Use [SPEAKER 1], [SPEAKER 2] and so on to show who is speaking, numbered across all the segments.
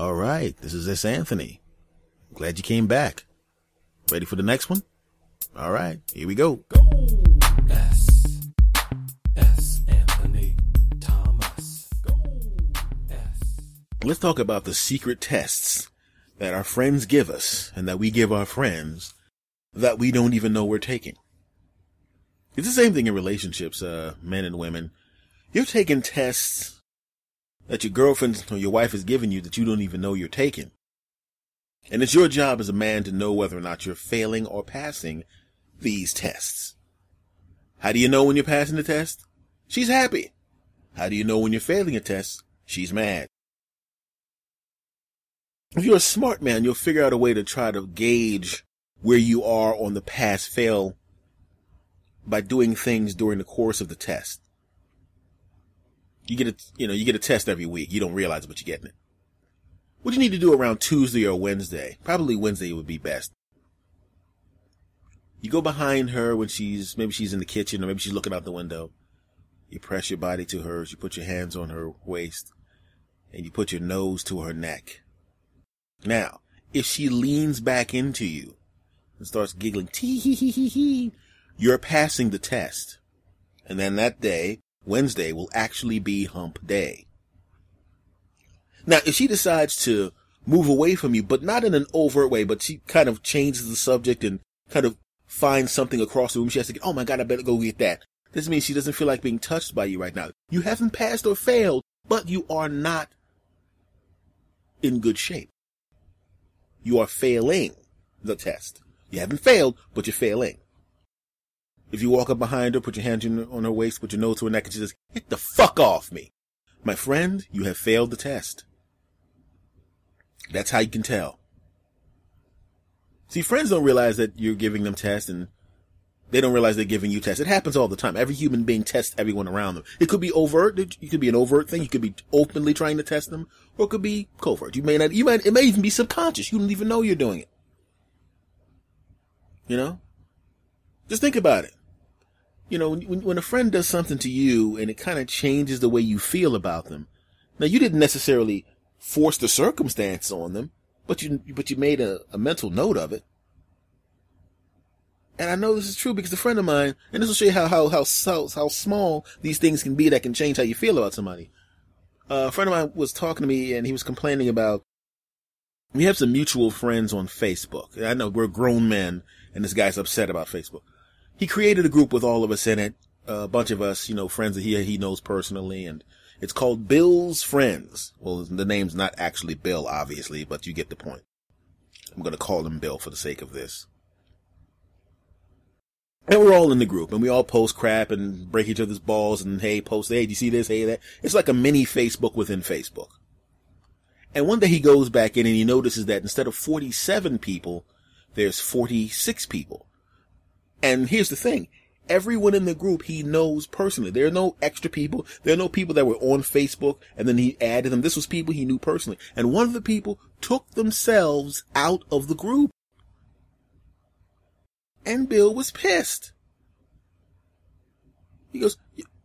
[SPEAKER 1] All right, this is S. Anthony. Glad you came back. Ready for the next one? All right, here we go. Go. S. S. Anthony Thomas. Go. S. Let's talk about the secret tests that our friends give us and that we give our friends that we don't even know we're taking. It's the same thing in relationships, uh, men and women. You're taking tests that your girlfriend or your wife is giving you that you don't even know you're taking. And it's your job as a man to know whether or not you're failing or passing these tests. How do you know when you're passing the test? She's happy. How do you know when you're failing a test? She's mad. If you're a smart man, you'll figure out a way to try to gauge where you are on the pass fail by doing things during the course of the test. You get a, you know, you get a test every week. You don't realize but you're getting it. What you need to do around Tuesday or Wednesday? Probably Wednesday would be best. You go behind her when she's, maybe she's in the kitchen or maybe she's looking out the window. You press your body to hers. You put your hands on her waist and you put your nose to her neck. Now, if she leans back into you and starts giggling, tee hee hee hee hee, you're passing the test. And then that day, Wednesday, will actually be hump day. Now, if she decides to move away from you, but not in an overt way, but she kind of changes the subject and kind of finds something across the room, she has to get, oh my god, I better go get that. This means she doesn't feel like being touched by you right now. You haven't passed or failed, but you are not in good shape. You are failing the test. You haven't failed, but you're failing. If you walk up behind her, put your hand on her waist, put your nose to her neck, and she says, "Get the fuck off me," my friend, you have failed the test. That's how you can tell. See, friends don't realize that you're giving them tests, and they don't realize they're giving you tests. It happens all the time. Every human being tests everyone around them. It could be overt. It could be an overt thing. You could be openly trying to test them, or it could be covert. You may not. You might. It may even be subconscious. You don't even know you're doing it. You know. Just think about it you know, when, when a friend does something to you and it kind of changes the way you feel about them. Now, you didn't necessarily force the circumstance on them, but you, but you made a, a mental note of it. And I know this is true because a friend of mine, and this will show you how, how, how, how, how small these things can be that can change how you feel about somebody. Uh, a friend of mine was talking to me and he was complaining about, we have some mutual friends on Facebook. I know we're grown men and this guy's upset about Facebook he created a group with all of us in it, a bunch of us, you know, friends that he he knows personally, and it's called Bill's Friends. Well, the name's not actually Bill, obviously, but you get the point. I'm going to call him Bill for the sake of this. And we're all in the group, and we all post crap and break each other's balls, and hey, post, hey, do you see this? Hey, that. It's like a mini Facebook within Facebook. And one day he goes back in and he notices that instead of 47 people, there's 46 people. And here's the thing. Everyone in the group he knows personally. There are no extra people. There are no people that were on Facebook and then he added them. This was people he knew personally. And one of the people took themselves out of the group. And Bill was pissed. He goes,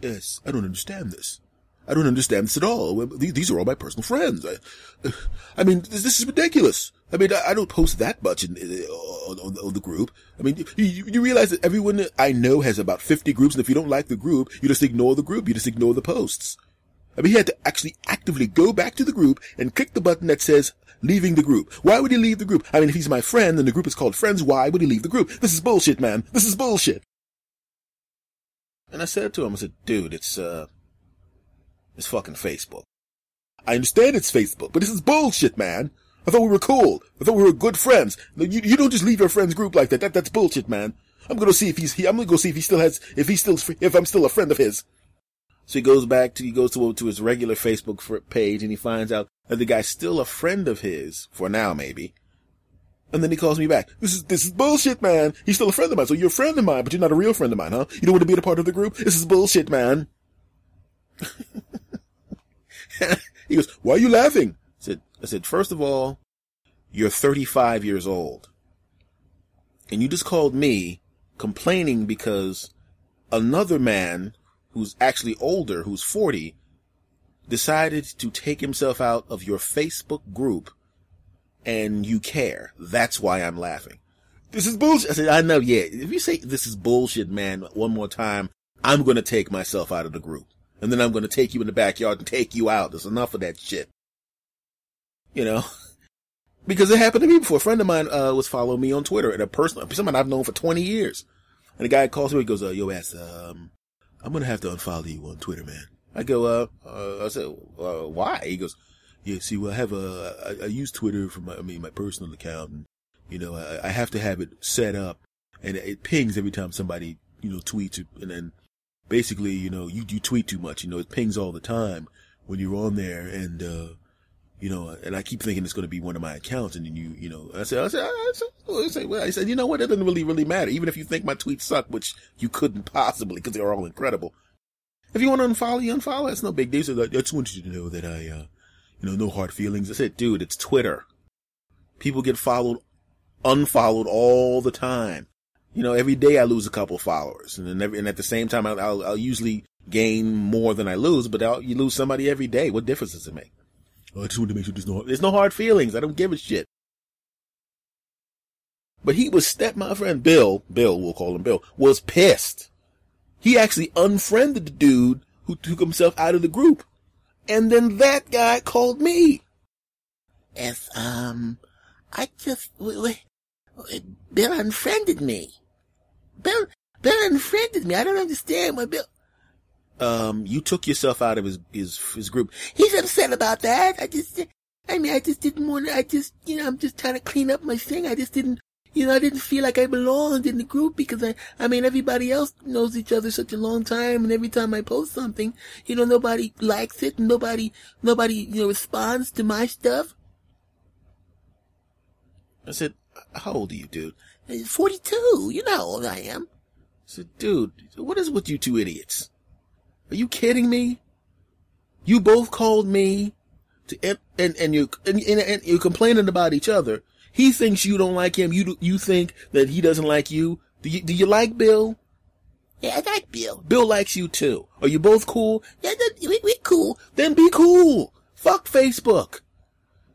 [SPEAKER 1] yes, I don't understand this. I don't understand this at all. These are all my personal friends. I, I mean, this, is ridiculous. I mean, I, I don't post that much in, on, on, on, the group. I mean, you, you realize that everyone I know has about 50 groups, and if you don't like the group, you just ignore the group. You just ignore the posts. I mean, he had to actually actively go back to the group and click the button that says leaving the group. Why would he leave the group? I mean, if he's my friend and the group is called friends, why would he leave the group? This is bullshit, man. This is bullshit. And I said to him, I said, dude, it's, uh, it's fucking Facebook. I understand it's Facebook, but this is bullshit, man. I thought we were cool. I thought we were good friends. You, you don't just leave your friends group like that. That, that's bullshit, man. I'm gonna see if he's, he, I'm gonna go see if he still has, if he's still, if I'm still a friend of his. So he goes back to, he goes to, to his regular Facebook page and he finds out that the guy's still a friend of his, for now maybe. And then he calls me back. This is, this is bullshit, man. He's still a friend of mine. So you're a friend of mine, but you're not a real friend of mine, huh? You don't want to be a part of the group? This is bullshit, man. he goes, why are you laughing? I said, I said, first of all, you're 35 years old. And you just called me complaining because another man who's actually older, who's 40, decided to take himself out of your Facebook group and you care. That's why I'm laughing. This is bullshit. I said, I know, yeah. If you say this is bullshit, man, one more time, I'm going to take myself out of the group. And then I'm going to take you in the backyard and take you out. There's enough of that shit. You know? Because it happened to me before. A friend of mine, uh, was following me on Twitter and a person, someone I've known for 20 years. And the guy calls me, he goes, uh, yo ass, um, I'm going to have to unfollow you on Twitter, man. I go, uh, uh I said, uh, why? He goes, yeah, see, well, I have a, I, I use Twitter for my, I mean, my personal account and, you know, I, I have to have it set up and it pings every time somebody, you know, tweets. And then basically, you know, you, you tweet too much, you know, it pings all the time when you're on there and, uh, you know, and I keep thinking it's going to be one of my accounts. And then you, you know, I said, I said, I said, I said, well, I said, you know what? It doesn't really, really matter. Even if you think my tweets suck, which you couldn't possibly because they're all incredible. If you want to unfollow, you unfollow. It's no big deal. So I just wanted you to know that I, uh, you know, no hard feelings. I said, dude, it's Twitter. People get followed, unfollowed all the time. You know, every day I lose a couple followers and then every, and at the same time, I'll, I'll, I'll usually gain more than I lose, but I'll, you lose somebody every day. What difference does it make? Oh, I just want to make sure there's no, there's no hard feelings. I don't give a shit. But he was step, my friend Bill, Bill, we'll call him Bill, was pissed. He actually unfriended the dude who took himself out of the group. And then that guy called me.
[SPEAKER 2] If, um, I just, wait, wait, Bill unfriended me. Bill, Bill unfriended me. I don't understand why Bill,
[SPEAKER 1] um, you took yourself out of his, his, his group.
[SPEAKER 2] He's upset about that. I just, I mean, I just didn't want to, I just, you know, I'm just trying to clean up my thing. I just didn't, you know, I didn't feel like I belonged in the group because I, I mean, everybody else knows each other such a long time and every time I post something, you know, nobody likes it and nobody, nobody, you know, responds to my stuff.
[SPEAKER 1] I said, how old are you, dude?
[SPEAKER 2] 42. You know how old I am. I
[SPEAKER 1] said, dude, what is with you two idiots? Are you kidding me? You both called me to, and, and, and you, and, and, and you're complaining about each other. He thinks you don't like him. You, you think that he doesn't like you. Do you, do you like Bill?
[SPEAKER 2] Yeah, I like Bill.
[SPEAKER 1] Bill likes you too. Are you both cool?
[SPEAKER 2] Yeah, we, we cool.
[SPEAKER 1] Then be cool. Fuck Facebook.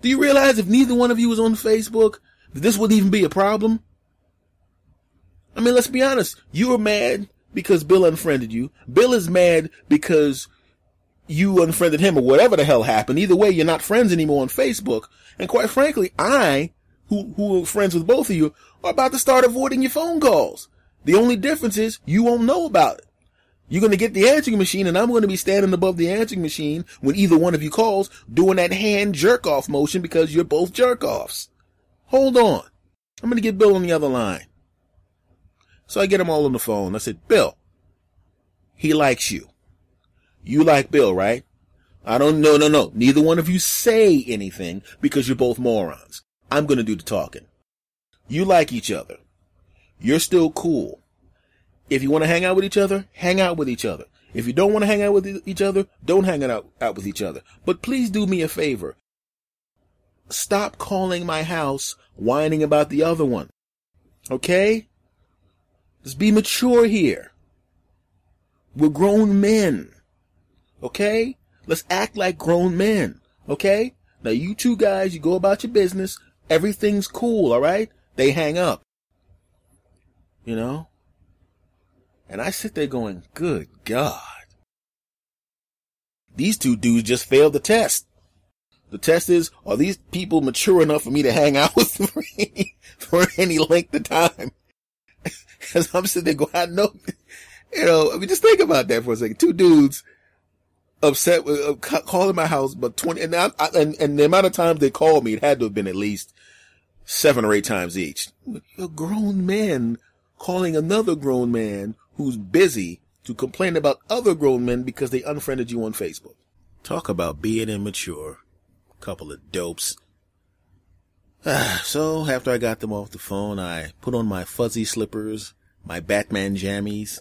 [SPEAKER 1] Do you realize if neither one of you was on Facebook, this wouldn't even be a problem? I mean, let's be honest. You were mad because Bill unfriended you. Bill is mad because you unfriended him or whatever the hell happened. Either way, you're not friends anymore on Facebook. And quite frankly, I, who, who are friends with both of you, are about to start avoiding your phone calls. The only difference is you won't know about it. You're going to get the answering machine and I'm going to be standing above the answering machine when either one of you calls doing that hand jerk off motion because you're both jerk offs. Hold on. I'm going to get Bill on the other line. So I get them all on the phone. I said, Bill, he likes you. You like Bill, right? I don't, no, no, no. Neither one of you say anything because you're both morons. I'm going to do the talking. You like each other. You're still cool. If you want to hang out with each other, hang out with each other. If you don't want to hang out with each other, don't hang out, out with each other. But please do me a favor. Stop calling my house whining about the other one. Okay? Let's be mature here. We're grown men. Okay? Let's act like grown men. Okay? Now you two guys, you go about your business. Everything's cool, alright? They hang up. You know? And I sit there going, good God. These two dudes just failed the test. The test is, are these people mature enough for me to hang out with for any, for any length of time? Cause I'm sitting there going, I know, you know, I mean, just think about that for a second. Two dudes upset with uh, calling my house, but 20, and, I, and, and the amount of times they called me, it had to have been at least seven or eight times each. A grown man calling another grown man who's busy to complain about other grown men because they unfriended you on Facebook. Talk about being immature. Couple of dopes. so after I got them off the phone, I put on my fuzzy slippers, my Batman jammies,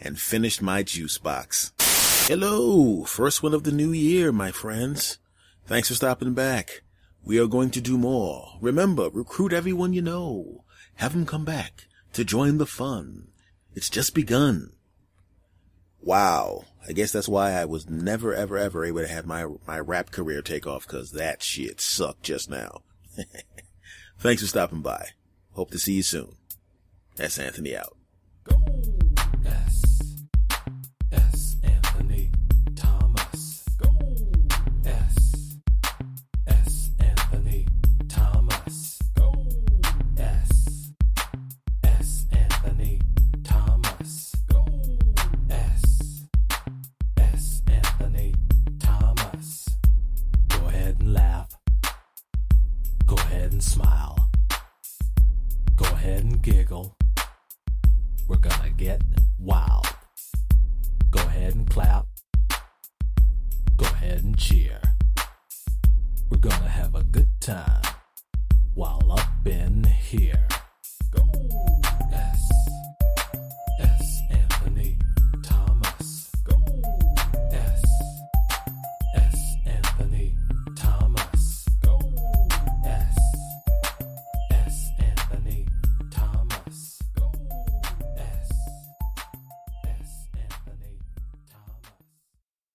[SPEAKER 1] and finished my juice box. Hello, first one of the new year, my friends. Thanks for stopping back. We are going to do more. Remember, recruit everyone you know. Have them come back to join the fun. It's just begun.
[SPEAKER 3] Wow. I guess that's why I was never, ever, ever able to have my, my rap career take off because that shit sucked just now. Thanks for stopping by. Hope to see you soon. That's Anthony out. Go. Giggle. We're gonna get wild. Go ahead and clap. Go ahead and cheer. We're gonna have a good time while up in here.